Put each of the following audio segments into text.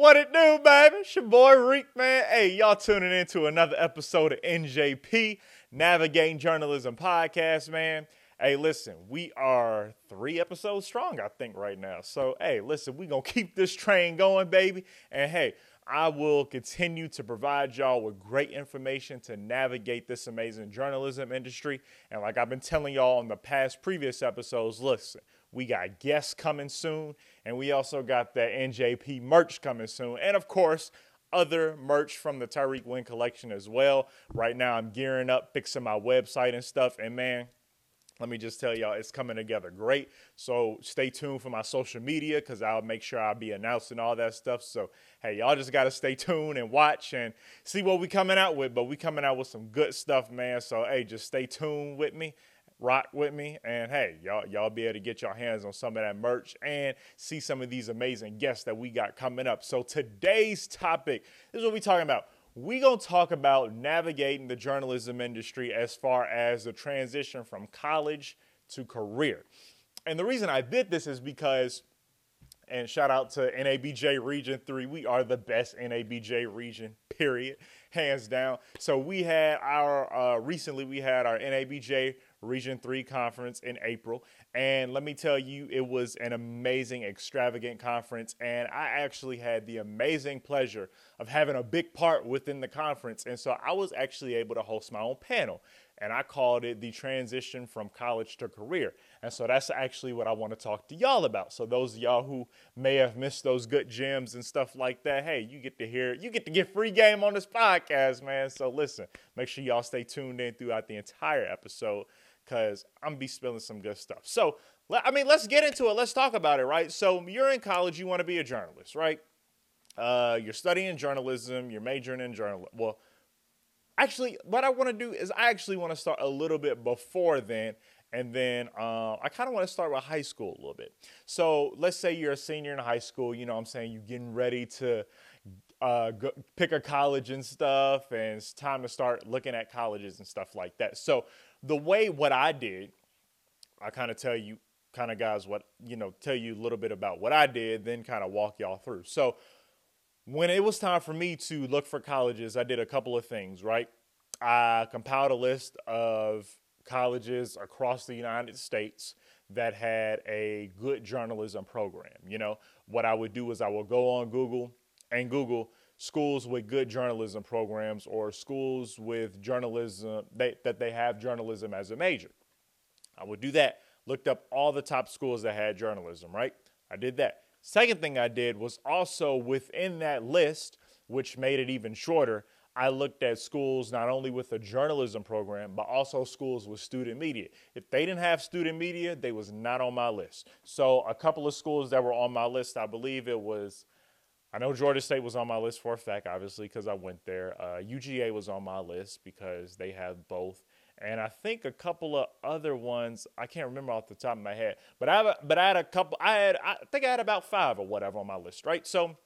What it do, baby? It's your boy Reek, man. Hey, y'all tuning in to another episode of NJP, Navigating Journalism Podcast, man. Hey, listen, we are three episodes strong, I think, right now. So, hey, listen, we going to keep this train going, baby. And hey, I will continue to provide y'all with great information to navigate this amazing journalism industry. And like I've been telling y'all in the past previous episodes, listen, we got guests coming soon, and we also got that NJP merch coming soon. And of course, other merch from the Tyrik Wynn collection as well. Right now, I'm gearing up, fixing my website and stuff. And man, let me just tell y'all, it's coming together great. So stay tuned for my social media because I'll make sure I'll be announcing all that stuff. So hey, y'all just gotta stay tuned and watch and see what we coming out with. But we coming out with some good stuff, man. So hey, just stay tuned with me. Rock with me, and hey, y'all, y'all be able to get your hands on some of that merch and see some of these amazing guests that we got coming up. So today's topic is what we talking about we gonna talk about navigating the journalism industry as far as the transition from college to career. And the reason I did this is because, and shout out to NABJ Region 3, we are the best NABJ region, period, hands down. So we had our, uh, recently we had our NABJ Region 3 conference in April. And let me tell you, it was an amazing, extravagant conference. And I actually had the amazing pleasure of having a big part within the conference. And so I was actually able to host my own panel. And I called it the transition from college to career. And so that's actually what I want to talk to y'all about. So those y'all who may have missed those good gems and stuff like that, hey, you get to hear, you get to get free game on this podcast, man. So listen, make sure y'all stay tuned in throughout the entire episode because I'm be spilling some good stuff. So, I mean, let's get into it. Let's talk about it, right? So, you're in college, you want to be a journalist, right? Uh, you're studying journalism, you're majoring in journalism. Well, actually, what I want to do is I actually want to start a little bit before then. And then uh, I kind of want to start with high school a little bit. So let's say you're a senior in high school, you know I'm saying? You're getting ready to uh, go, pick a college and stuff, and it's time to start looking at colleges and stuff like that. So the way what I did, I kind of tell you, kind of guys, what you know, tell you a little bit about what I did, then kind of walk y'all through. So when it was time for me to look for colleges, I did a couple of things. Right, I compiled a list of colleges across the United States that had a good journalism program. You know, what I would do is I would go on Google and Google schools with good journalism programs or schools with journalism they, that they have journalism as a major. I would do that. Looked up all the top schools that had journalism, right? I did that. Second thing I did was also within that list, which made it even shorter, I looked at schools not only with a journalism program, but also schools with student media. If they didn't have student media, they was not on my list. So a couple of schools that were on my list, I believe it was I know Georgia State was on my list for a fact, obviously, because I went there. Uh, UGA was on my list because they have both, and I think a couple of other ones I can't remember off the top of my head. But I but I had a couple. I had I think I had about five or whatever on my list, right? So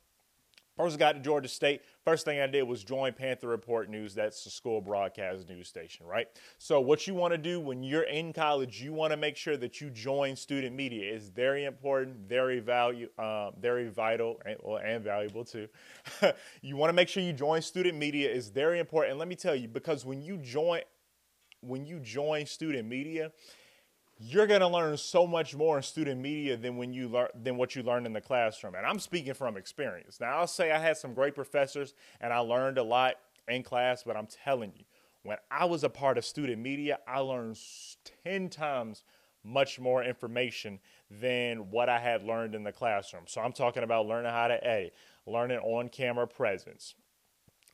First got to Georgia State. First thing I did was join Panther Report News. That's the school broadcast news station, right? So what you want to do when you're in college, you want to make sure that you join student media. It's very important, very value, uh, very vital, and, well, and valuable too. you want to make sure you join student media. is very important. And let me tell you, because when you join, when you join student media, you're going to learn so much more in student media than when you learn than what you learned in the classroom. And i'm speaking from experience. Now i'll say i had some great professors and i learned a lot in class but i'm telling you when i was a part of student media i learned 10 times much more information than what i had learned in the classroom. So i'm talking about learning how to edit learning on camera presence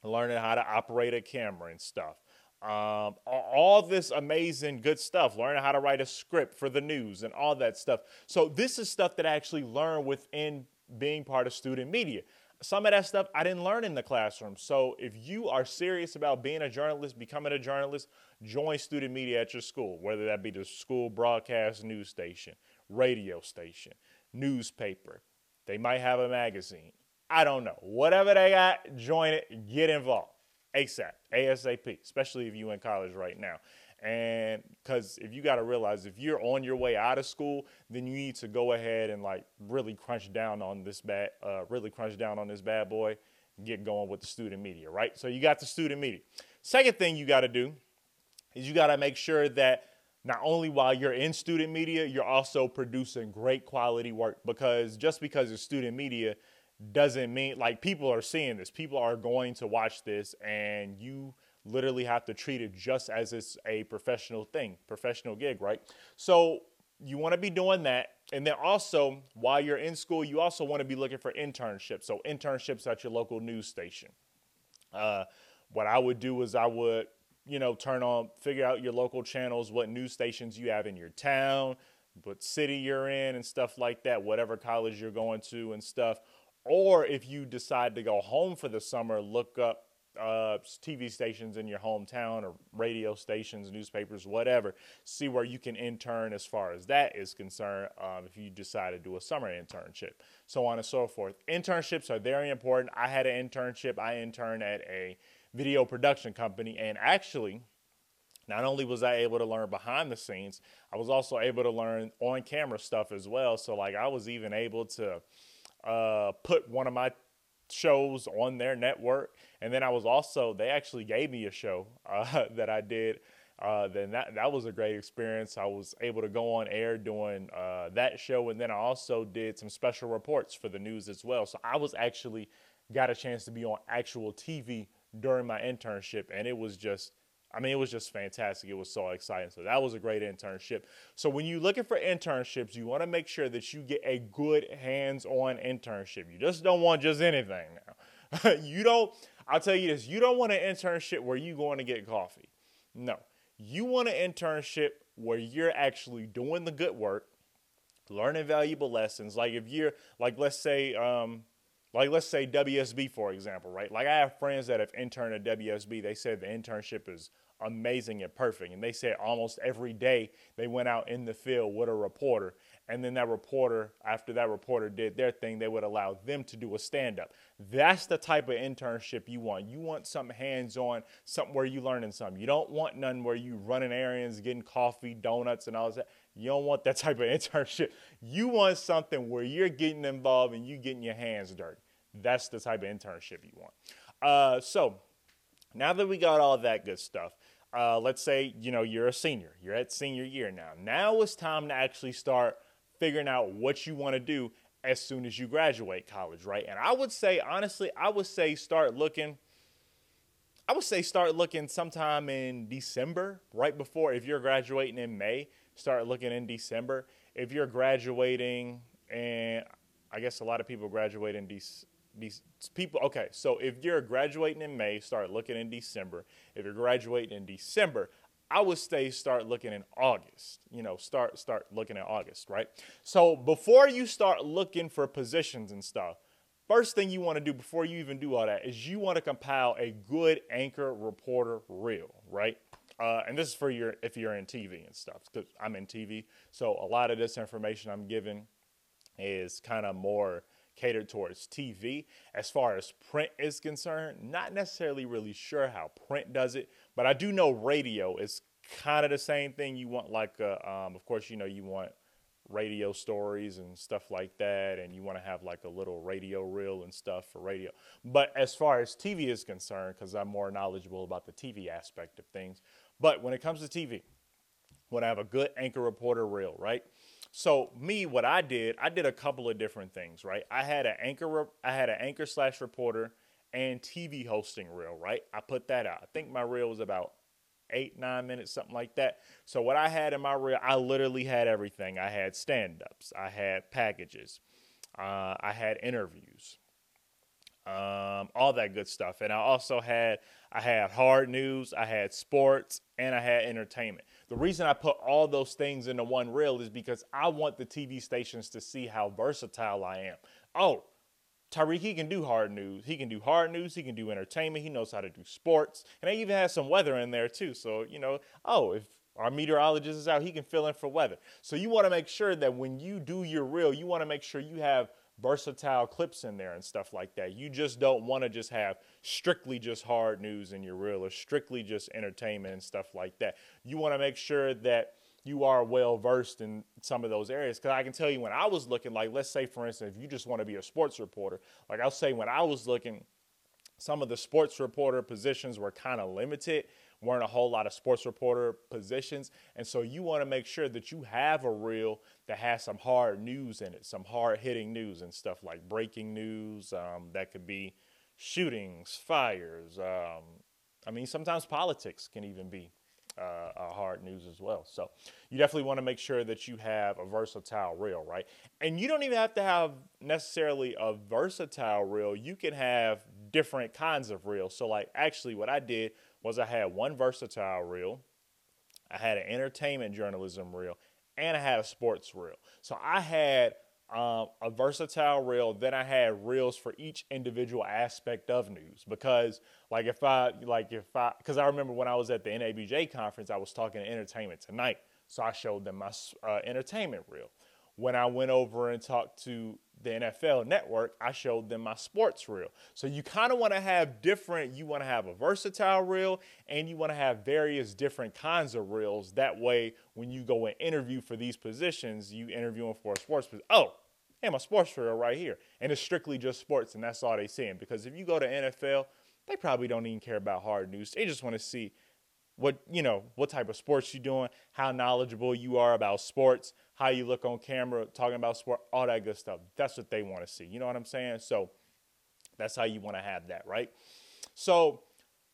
learning how to operate a camera and stuff um, all this amazing good stuff, learning how to write a script for the news and all that stuff. So this is stuff that I actually learned within being part of student media. Some of that stuff I didn't learn in the classroom. So if you are serious about being a journalist, becoming a journalist, join student media at your school, whether that be the school broadcast news station, radio station, newspaper. They might have a magazine. I don't know. Whatever they got, join it, get involved. ASAP, ASAP, especially if you're in college right now. And because if you got to realize if you're on your way out of school, then you need to go ahead and like really crunch down on this bad, uh, really crunch down on this bad boy, get going with the student media, right? So you got the student media. Second thing you got to do is you got to make sure that not only while you're in student media, you're also producing great quality work because just because it's student media doesn't mean like people are seeing this. People are going to watch this and you literally have to treat it just as it's a professional thing, professional gig, right? So you want to be doing that. And then also, while you're in school, you also want to be looking for internships. So, internships at your local news station. Uh, what I would do is I would you know, turn on, figure out your local channels, what news stations you have in your town, what city you're in, and stuff like that, whatever college you're going to and stuff. Or if you decide to go home for the summer, look up uh, TV stations in your hometown or radio stations, newspapers, whatever. See where you can intern as far as that is concerned um, if you decide to do a summer internship, so on and so forth. Internships are very important. I had an internship, I interned at a video production company. And actually, not only was I able to learn behind the scenes, I was also able to learn on camera stuff as well. So, like, I was even able to uh, put one of my shows on their network. And then I was also, they actually gave me a show uh, that I did. Uh, then that that was a great experience. I was able to go on air doing uh, that show, and then I also did some special reports for the news as well. So I was actually got a chance to be on actual TV during my internship, and it was just I mean, it was just fantastic. It was so exciting. So that was a great internship. So when you're looking for internships, you want to make sure that you get a good hands-on internship. You just don't want just anything now. you don't, I'll tell you this, you don't want an internship where you're going to get coffee. No. You want an internship where you're actually doing the good work, learning valuable lessons. Like if you're like let's say um, like let's say WSB for example, right? Like I have friends that have interned at WSB. They said the internship is amazing and perfect, and they said almost every day they went out in the field with a reporter, and then that reporter, after that reporter did their thing, they would allow them to do a stand up. That's the type of internship you want. You want something hands on, something where you learning something. You don't want none where you running errands, getting coffee, donuts, and all that. You don't want that type of internship. You want something where you're getting involved and you getting your hands dirty. That's the type of internship you want. Uh, so now that we got all that good stuff, uh, let's say you know you're a senior, you're at senior year now. Now it's time to actually start figuring out what you want to do as soon as you graduate college, right? And I would say honestly, I would say start looking. I would say start looking sometime in December, right before if you're graduating in May, start looking in December. If you're graduating, and I guess a lot of people graduate in these people okay so if you're graduating in may start looking in december. If you're graduating in december i would say start looking in august you know start start looking at august right? So before you start looking for positions and stuff first thing you want to do before you even do all that is you want to compile a good anchor reporter reel right uh, and this is for your if you're in tv and stuff because i'm in tv so a lot of this information i'm giving is kind of more catered towards TV. As far as print is concerned, not necessarily really sure how print does it, but I do know radio is kind of the same thing. You want like, a, um, of course, you know, you want radio stories and stuff like that, and you want to have like a little radio reel and stuff for radio. But as far as TV is concerned, because I'm more knowledgeable about the TV aspect of things, but when it comes to TV, when I have a good anchor reporter reel, right? So me, what I did, I did a couple of different things, right? I had an anchor, I had an anchor slash reporter and TV hosting reel, right? I put that out. I think my reel was about eight, nine minutes, something like that. So what I had in my reel, I literally had everything. I had stand-ups, I had packages, uh, I had interviews, um, all that good stuff. And I also had I had hard news, I had sports, and I had entertainment. The reason I put all those things into one reel is because I want the TV stations to see how versatile I am. Oh, Tyrik, he can do hard news. He can do hard news. He can do entertainment. He knows how to do sports. And I even have some weather in there too. So, you know, oh, if our meteorologist is out, he can fill in for weather. So you want to make sure that when you do your reel, you want to make sure you have versatile clips in there and stuff like that. You just don't want to just have strictly just hard news in your reel or strictly just entertainment and stuff like that. You want to make sure that you are well versed in some of those areas. Because I can tell you when I was looking, like, let's say, for instance, if you just want to be a sports reporter, like I'll say when I was looking, some of the sports reporter positions were kind of limited, weren't a whole lot of sports reporter positions. And so you want to make sure that you have a reel that has some hard news in it, some hard hitting news and stuff like breaking news. Um, that could be shootings, fires. Um, I mean, sometimes politics can even be uh, hard news as well. So you definitely want to make sure that you have a versatile reel, right? And you don't even have to have necessarily a versatile reel. You can have different kinds of reels. So like actually what I did was I had one versatile reel, I had an entertainment journalism reel, and I had a sports reel. So I had um, a versatile reel. Then I had reels for each individual aspect of news because, like, if I like if I because I remember when I was at the NABJ conference, I was talking to Entertainment Tonight, so I showed them my uh, entertainment reel. When I went over and talked to the NFL network, I showed them my sports reel. So you kind of want to have different, you want to have a versatile reel and you want to have various different kinds of reels. That way, when you go and interview for these positions, you interview them for a sports position. Oh, and my sports reel right here. And it's strictly just sports, and that's all they see. Because if you go to NFL, they probably don't even care about hard news. They just want to see what you know what type of sports you're doing how knowledgeable you are about sports how you look on camera talking about sport all that good stuff. That's what they want to see you know what i'm saying? So that's how you want to have that right? So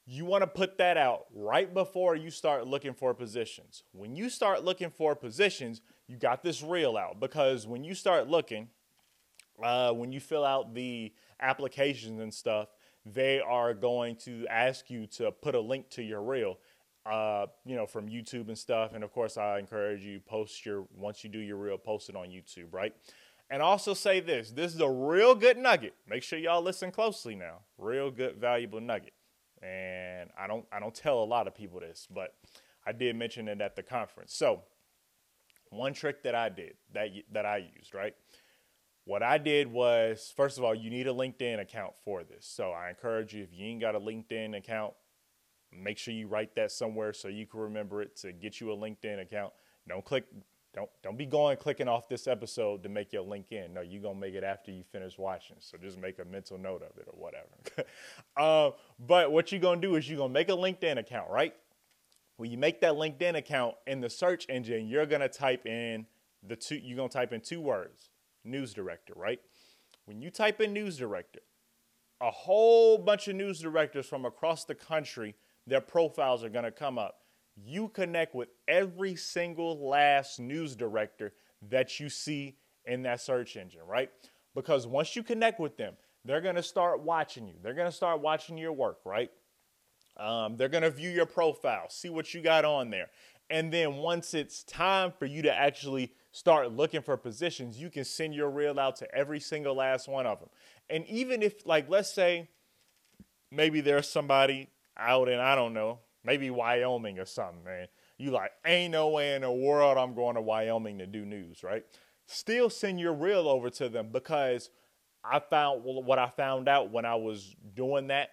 you want to put that out right before you start looking for positions. When you start looking for positions you got this reel out because when you start looking uh, when you fill out the applications and stuff they are going to ask you to put a link to your reel uh, you know, from YouTube and stuff. And of course, I encourage you post your once you do your reel, post it on YouTube, right? And also say this: this is a real good nugget. Make sure y'all listen closely now. Real good, valuable nugget. And I don't I don't tell a lot of people this, but I did mention it at the conference. So one trick that I did that that I used, right? What I did was, first of all, you need a LinkedIn account for this. So I encourage you, if you ain't got a LinkedIn account, Make sure you write that somewhere so you can remember it to get you a LinkedIn account. Don't click don't don't be going clicking off this episode to make your LinkedIn. No, you're gonna make it after you finish watching. So just make a mental note of it or whatever. uh, but what you're gonna do is you're gonna make a LinkedIn account, right? When you make that LinkedIn account in the search engine, you're gonna type in the two. You're gonna type in two words: news director, right? When you type in news director, a whole bunch of news directors from across the country their profiles are going to come up. You connect with every single last news director that you see in that search engine, right? Because once you connect with them, they're going to start watching you. They're going to start watching your work, right? Um, they're going to view your profile, see what you got on there. And then once it's time for you to actually start looking for positions, you can send your reel out to every single last one of them. And even if, like, let's say maybe there's somebody out in, I don't know, maybe Wyoming or something, man. You like, ain't no way in the world I'm going to Wyoming to do news, right? Still send your reel over to them because I found what I found out when I was doing that.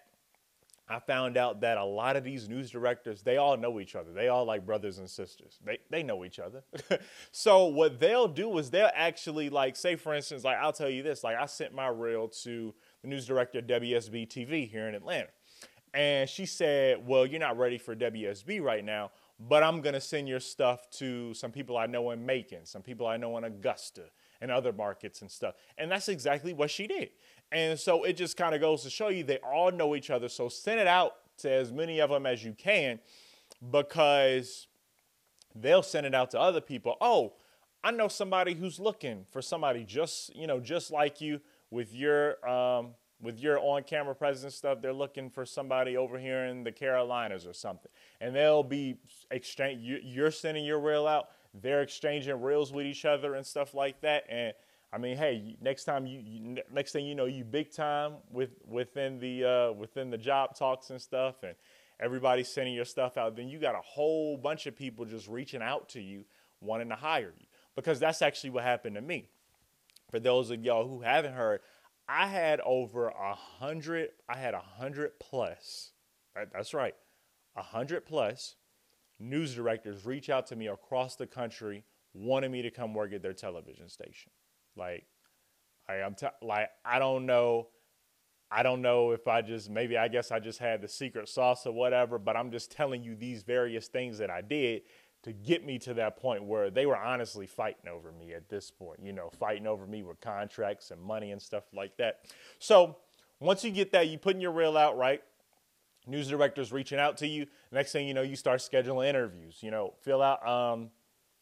I found out that a lot of these news directors, they all know each other. They all like brothers and sisters. They they know each other. so what they'll do is they'll actually like say for instance, like I'll tell you this, like I sent my reel to the news director of WSB TV here in Atlanta. And she said, Well, you're not ready for WSB right now, but I'm going to send your stuff to some people I know in Macon, some people I know in Augusta, and other markets and stuff. And that's exactly what she did. And so it just kind of goes to show you they all know each other. So send it out to as many of them as you can because they'll send it out to other people. Oh, I know somebody who's looking for somebody just, you know, just like you with your um, with your on-camera presence stuff, they're looking for somebody over here in the Carolinas or something, and they'll be exchange. You're sending your reel out, they're exchanging reels with each other and stuff like that. And I mean, hey, next time you, you next thing you know, you big time with within the uh, within the job talks and stuff, and everybody's sending your stuff out. Then you got a whole bunch of people just reaching out to you, wanting to hire you, because that's actually what happened to me for those of y'all who haven't heard, I had over a hundred, I had a hundred plus? That's right, a hundred plus news directors reach out to me across the country wanting me to come work at their television station. Like, I, am t- like, I don't know. I don't know if I just maybe I guess I just had the secret sauce or whatever, but I'm just telling you these various things that I did to get me to that point where they were honestly fighting over me at this point, you know, fighting over me with contracts and money and stuff like that. So once you get that, you putting your reel out, right? News directors reaching out to you. Next thing you know, you start scheduling interviews. You know, fill out um,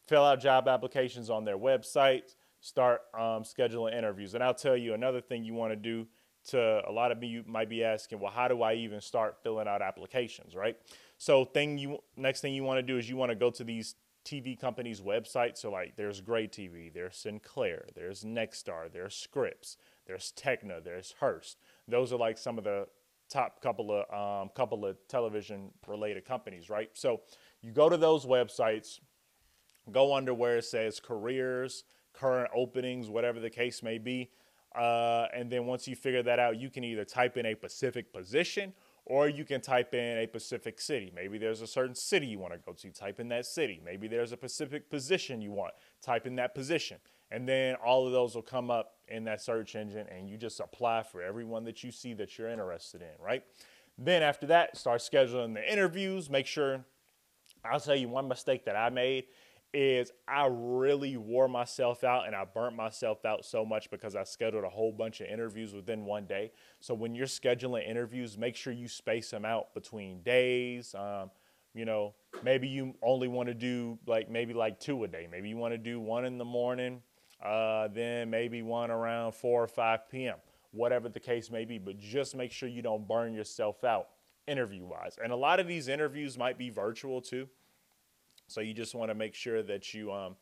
fill out job applications on their website. Start um, scheduling interviews. And I'll tell you another thing you want to do to a lot of me you might be asking, well, how do I even start filling out applications, right? So thing you next thing you want to do is you want to go to these TV companies' websites. So like there's Gray TV, there's Sinclair, there's Nexstar, there's Scripps, there's Tegna, there's Hearst. Those are like some of the top couple of um, couple of television related companies, right? So you go to those websites, go under where it says careers, current openings, whatever the case may be. Uh, and then once you figure that out, you can either type in a specific position or you can type in a specific city. Maybe there's a certain city you want to go to, type in that city. Maybe there's a specific position you want, type in that position. And then all of those will come up in that search engine and you just apply for everyone that you see that you're interested in, right? Then after that, start scheduling the interviews. Make sure, I'll tell you one mistake that I made is I really wore myself out and I burnt myself out so much because I scheduled a whole bunch of interviews within one day. So when you're scheduling interviews, make sure you space them out between days. Um, you know, maybe you only want to do like maybe like two a day. Maybe you want to do one in the morning, uh, then maybe one around 4 or 5 p.m., whatever the case may be. But just make sure you don't burn yourself out interview wise. And a lot of these interviews might be virtual too. So you just want to make sure that you, um,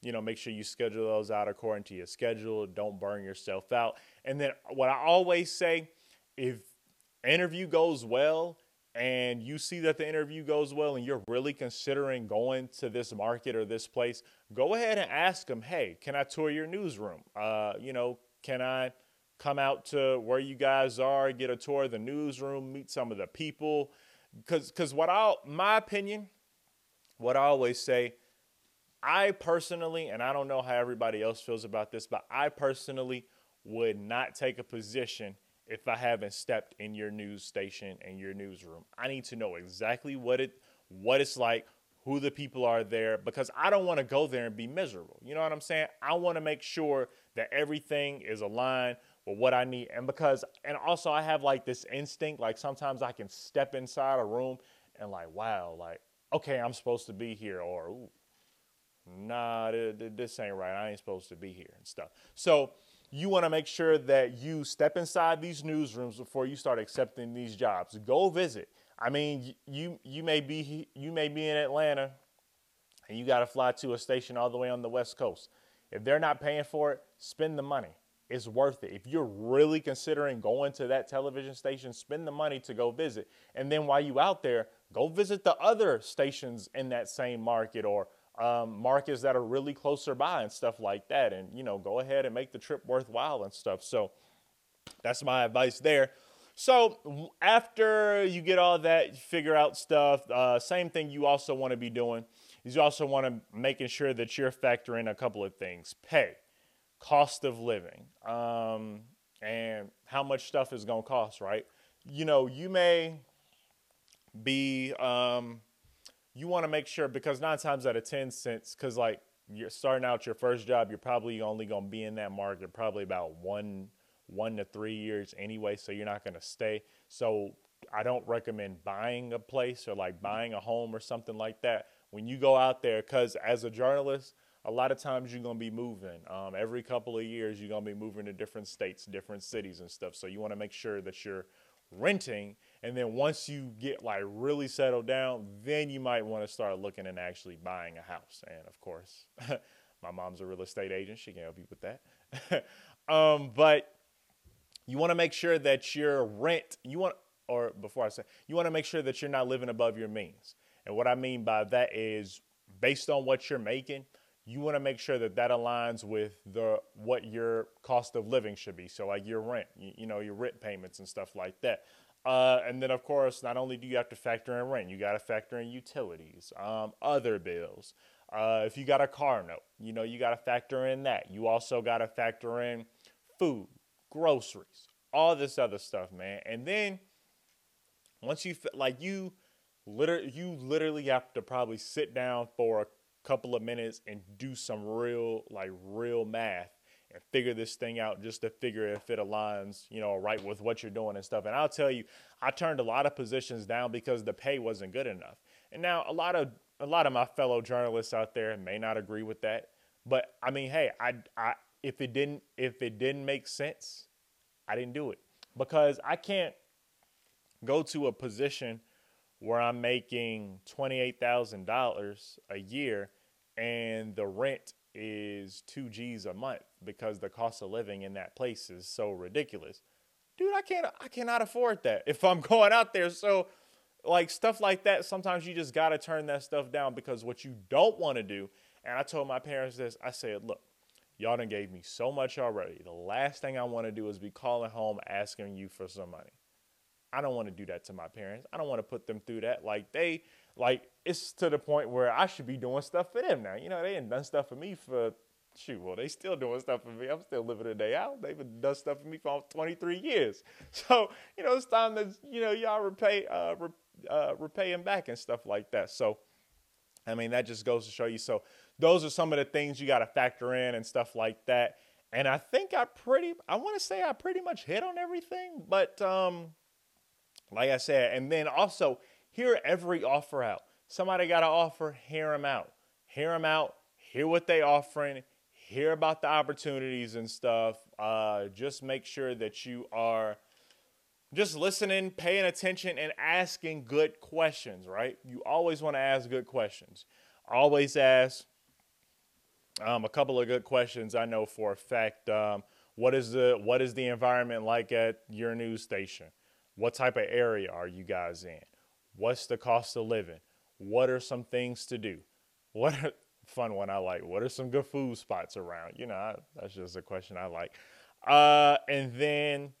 you know, make sure you schedule those out according to your schedule. Don't burn yourself out. And then what I always say, if interview goes well and you see that the interview goes well and you're really considering going to this market or this place, go ahead and ask them, hey, can I tour your newsroom? Uh, you know, can I come out to where you guys are, get a tour of the newsroom, meet some of the people? Because, because what I, my opinion, what I always say, I personally, and I don't know how everybody else feels about this, but I personally would not take a position if I haven't stepped in your news station and your newsroom. I need to know exactly what it what it's like, who the people are there, because I don't want to go there and be miserable. You know what I'm saying? I want to make sure that everything is aligned with what I need. And because and also I have like this instinct, like sometimes I can step inside a room and like, wow, like okay, I'm supposed to be here, or nah, this ain't right. I ain't supposed to be here and stuff. So you want to make sure that you step inside these newsrooms before you start accepting these jobs. Go visit. I mean, you you may be you may be in Atlanta, and you got to fly to a station all the way on the West Coast. If they're not paying for it, spend the money. It's worth it. If you're really considering going to that television station, spend the money to go visit. And then while you out there, go visit the other stations in that same market or um, markets that are really closer by and stuff like that. And, you know, go ahead and make the trip worthwhile and stuff. So that's my advice there. So after you get all that, figure out stuff, uh, same thing you also want to be doing is you also want to making sure that you're factoring a couple of things. Pay, cost of living, um, and how much stuff is going to cost, right? You know, you may be um, you want to make sure because nine times out of ten cents because like you're starting out your first job you're probably only going to be in that market probably about one one to three years anyway so you're not going to stay. So i don't recommend buying a place or like buying a home or something like that. When you go out there because as a journalist a lot of times you're going to be moving. Um, every couple of years you're going to be moving to different states different cities and stuff. So you want to make sure that you're renting and then once you get like really settled down then you might want to start looking and actually buying a house and of course my mom's a real estate agent she can help you with that um, but you want to make sure that your rent you want or before i say you want to make sure that you're not living above your means and what i mean by that is based on what you're making you want to make sure that that aligns with the what your cost of living should be. So like your rent, you, you know, your rent payments and stuff like that. Uh, and then of course, not only do you have to factor in rent, you got to factor in utilities, um, other bills. Uh, if you got a car note, you know, you got to factor in that. You also got to factor in food, groceries, all this other stuff, man. And then once you like you literally you literally have to probably sit down for a couple of minutes and do some real like real math and figure this thing out just to figure if it aligns, you know, right with what you're doing and stuff. And I'll tell you, I turned a lot of positions down because the pay wasn't good enough. And now a lot of a lot of my fellow journalists out there may not agree with that. But I mean, hey, I, I if it didn't if it didn't make sense, I didn't do it because I can't go to a position where I'm making $28,000 a year and the rent is 2 G's a month because the cost of living in that place is so ridiculous. Dude, I can't I cannot afford that if I'm going out there. So like stuff like that, sometimes you just got to turn that stuff down because what you don't want to do, and I told my parents this, I said, look, y'all done gave me so much already. The last thing I want to do is be calling home asking you for some money. I don't want to do that to my parents. I don't want to put them through that. Like they, like it's to the point where I should be doing stuff for them now. You know, they ain't done stuff for me for shoot. Well, they still doing stuff for me. I'm still living a day out. They've been done stuff for me for 23 years. So you know, it's time that you know y'all repay, uh, re, uh, repay them back and stuff like that. So, I mean, that just goes to show you. So those are some of the things you got to factor in and stuff like that. And I think I pretty, I want to say I pretty much hit on everything, but um, like I said, and then also hear every offer out. Somebody got an offer, hear them out. Hear them out, hear what they offering, hear about the opportunities and stuff. Uh, just make sure that you are just listening, paying attention, and asking good questions, right? You always want to ask good questions. Always ask um, a couple of good questions I know for a fact. Um, what is the what is the environment like at your news station? What type of area are you guys in? What's the cost of living? What are some things to do? What are, fun one I like? What are some good food spots around? You know, I, that's just a question I like. Uh, and then,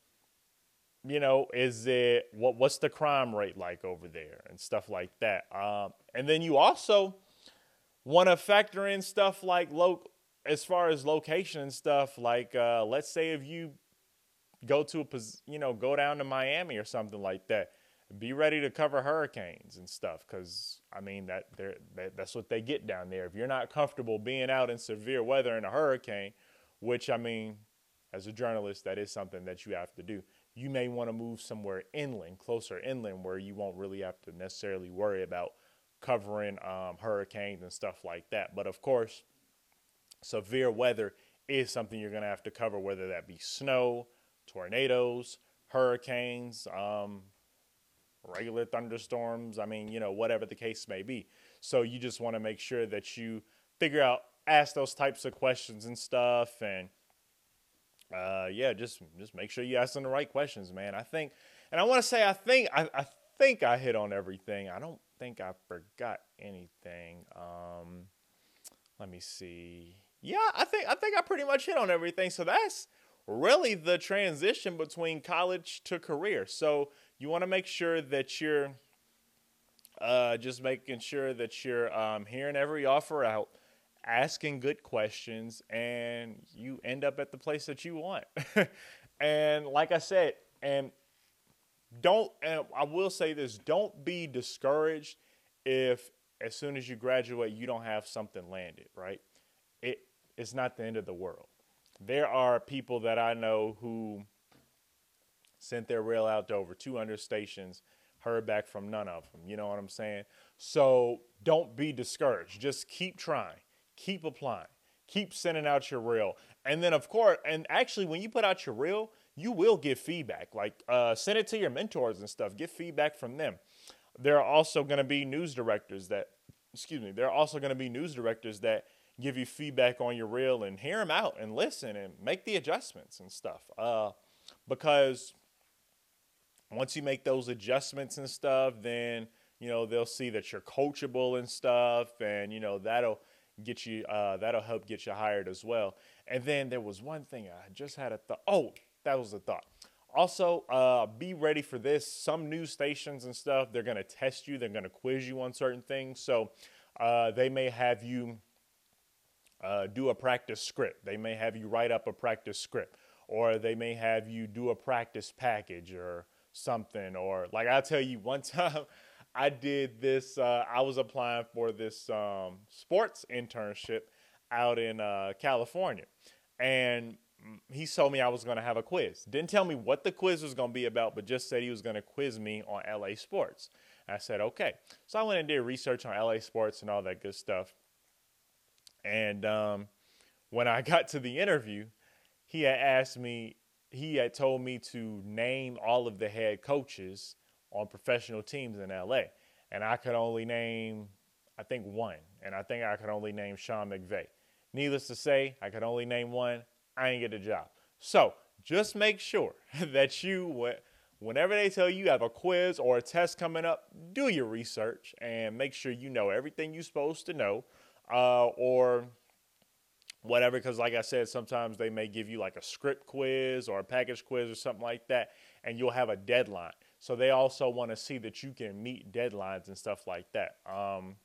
you know, is it what what's the crime rate like over there and stuff like that? Um, and then you also want to factor in stuff like low as far as location and stuff. Like, uh, let's say if you go to a pos, you know go down to Miami or something like that. Be ready to cover hurricanes and stuff because I mean that, that that's what they get down there. If you're not comfortable being out in severe weather in a hurricane, which I mean, as a journalist, that is something that you have to do. You may want to move somewhere inland, closer inland, where you won't really have to necessarily worry about covering um, hurricanes and stuff like that. But of course, severe weather is something you're going to have to cover, whether that be snow, tornadoes, hurricanes, um, regular thunderstorms. I mean, you know, whatever the case may be. So you just want to make sure that you figure out, ask those types of questions and stuff, and uh, yeah, just just make sure you ask them the right questions, man. I think, and I want to say, I think, I, I think I hit on everything. I don't think I forgot anything. Um, let me see. Yeah, I think I think I pretty much hit on everything. So that's really the transition between college to career. So you want to make sure that you're uh, just making sure that you're um, hearing every offer out, asking good questions, and you end up at the place that you want. and like I said, and don't, and I will say this don't be discouraged if as soon as you graduate you don't have something landed, right? It, it's not the end of the world there are people that I know who sent their rail out to over 200 stations, heard back from none of them. You know what I'm saying? So don't be discouraged. Just keep trying, keep applying, keep sending out your reel. And then, of course, and actually, when you put out your reel, you will get feedback. Like, uh, send it to your mentors and stuff, get feedback from them. There are also going to be news directors that, excuse me, there are also going to be news directors that give you feedback on your reel and hear them out and listen and make the adjustments and stuff. Uh, because once you make those adjustments and stuff, then you know they'll see that you're coachable and stuff, and you know that'll get you. Uh, that'll help get you hired as well. And then there was one thing I just had a thought. Oh, that was a thought. Also, uh, be ready for this. Some news stations and stuff, they're going to test you, they're going to quiz you on certain things. So uh, they may have you uh, do a practice script, they may have you write up a practice script, or they may have you do a practice package or something. Or, like I tell you, one time I did this, uh, I was applying for this um, sports internship out in uh, California. And he told me I was going to have a quiz. Didn't tell me what the quiz was going to be about, but just said he was going to quiz me on LA sports. I said, okay. So I went and did research on LA sports and all that good stuff. And um, when I got to the interview, he had asked me, he had told me to name all of the head coaches on professional teams in LA. And I could only name, I think, one. And I think I could only name Sean McVay. Needless to say, I could only name one. I ain't get a job. So just make sure that you, whenever they tell you you have a quiz or a test coming up, do your research and make sure you know everything you're supposed to know, uh, or whatever. Because like I said, sometimes they may give you like a script quiz or a package quiz or something like that, and you'll have a deadline. So they also want to see that you can meet deadlines and stuff like that. Um,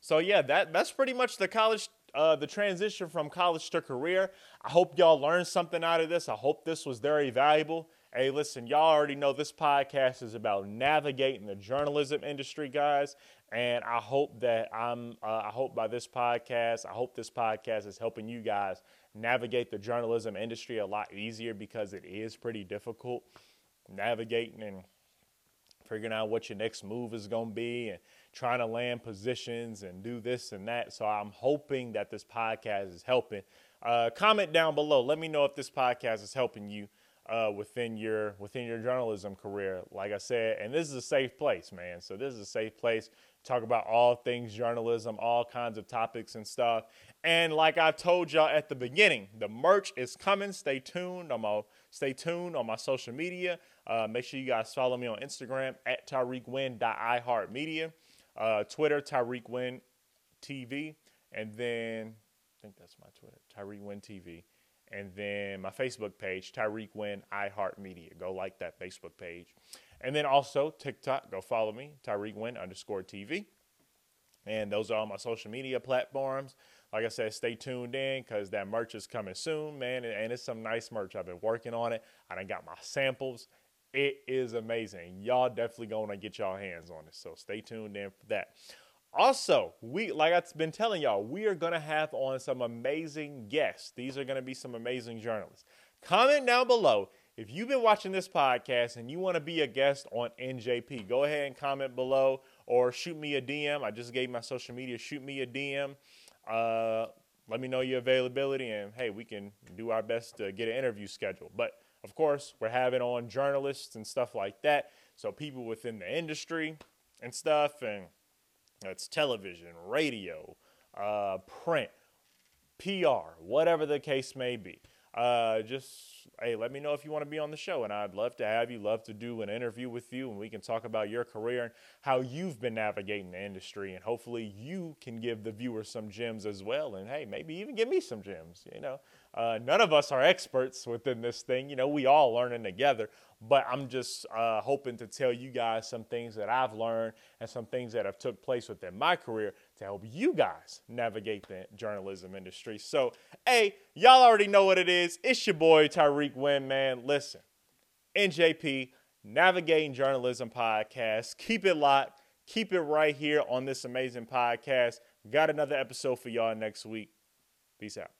so yeah, that that's pretty much the college uh, the transition from college to career. I hope y'all learned something out of this. I hope this was very valuable. Hey, listen, y'all already know this podcast is about navigating the journalism industry, guys. And I hope that I'm, uh, I hope by this podcast, I hope this podcast is helping you guys navigate the journalism industry a lot easier because it is pretty difficult navigating and figuring out what your next move is going to be and trying to land positions and do this and that. So I'm hoping that this podcast is helping. Uh, comment down below. Let me know if this podcast is helping you uh, within your within your journalism career. Like I said, and this is a safe place, man. So this is a safe place. Talk about all things journalism, all kinds of topics and stuff. And like I told y'all at the beginning, the merch is coming. Stay tuned. I'm all stay tuned on my social media. Uh, make sure you guys follow me on Instagram at TyrikWynn.iHeartMedia, uh, Twitter, Tyrik Wynn TV, and then I think that's my Twitter, Tyrik Wynn TV, and then my Facebook page, Tyrik Wynn iHeartMedia. Go like that Facebook page. And then also TikTok, go follow me, Tyrik Wynn underscore TV. And those are all my social media platforms. Like I said, stay tuned in because that merch is coming soon, man. And it's some nice merch. I've been working on it. I done got my samples. It is amazing. Y'all definitely gonna get y'all hands on it. So stay tuned in for that. Also, we like I've been telling y'all, we are gonna have on some amazing guests. These are gonna be some amazing journalists. Comment down below if you've been watching this podcast and you want to be a guest on NJP. Go ahead and comment below or shoot me a DM. I just gave my social media. Shoot me a DM. Uh, let me know your availability, and hey, we can do our best to get an interview scheduled. But of course, we're having on journalists and stuff like that. So people within the industry and stuff, and it's television, radio, uh, print, PR, whatever the case may be. Uh, just hey, let me know if you want to be on the show, and I'd love to have you. Love to do an interview with you, and we can talk about your career and how you've been navigating the industry, and hopefully you can give the viewers some gems as well, and hey, maybe even give me some gems. You know, uh, none of us are experts within this thing. You know, we all learning together. But I'm just uh, hoping to tell you guys some things that I've learned and some things that have took place within my career to help you guys navigate the journalism industry. So, hey, y'all already know what it is. It's your boy Tyrik Wynn, man. Listen, NJP Navigating Journalism Podcast. Keep it locked. Keep it right here on this amazing podcast. Got another episode for y'all next week. Peace out.